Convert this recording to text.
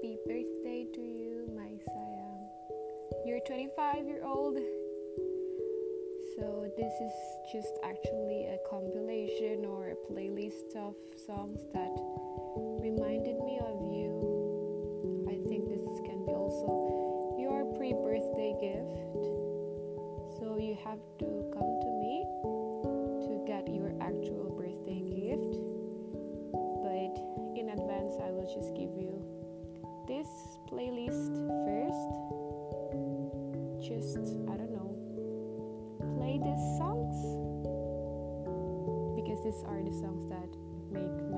Happy birthday to you, my Sayang. You're 25 year old. So this is just actually a compilation or a playlist of songs that reminded me of you. I think this can be also your pre-birthday gift. So you have to come to me to get your actual birthday gift. But in advance I will just give you playlist first. Just, I don't know, play these songs because these are the songs that make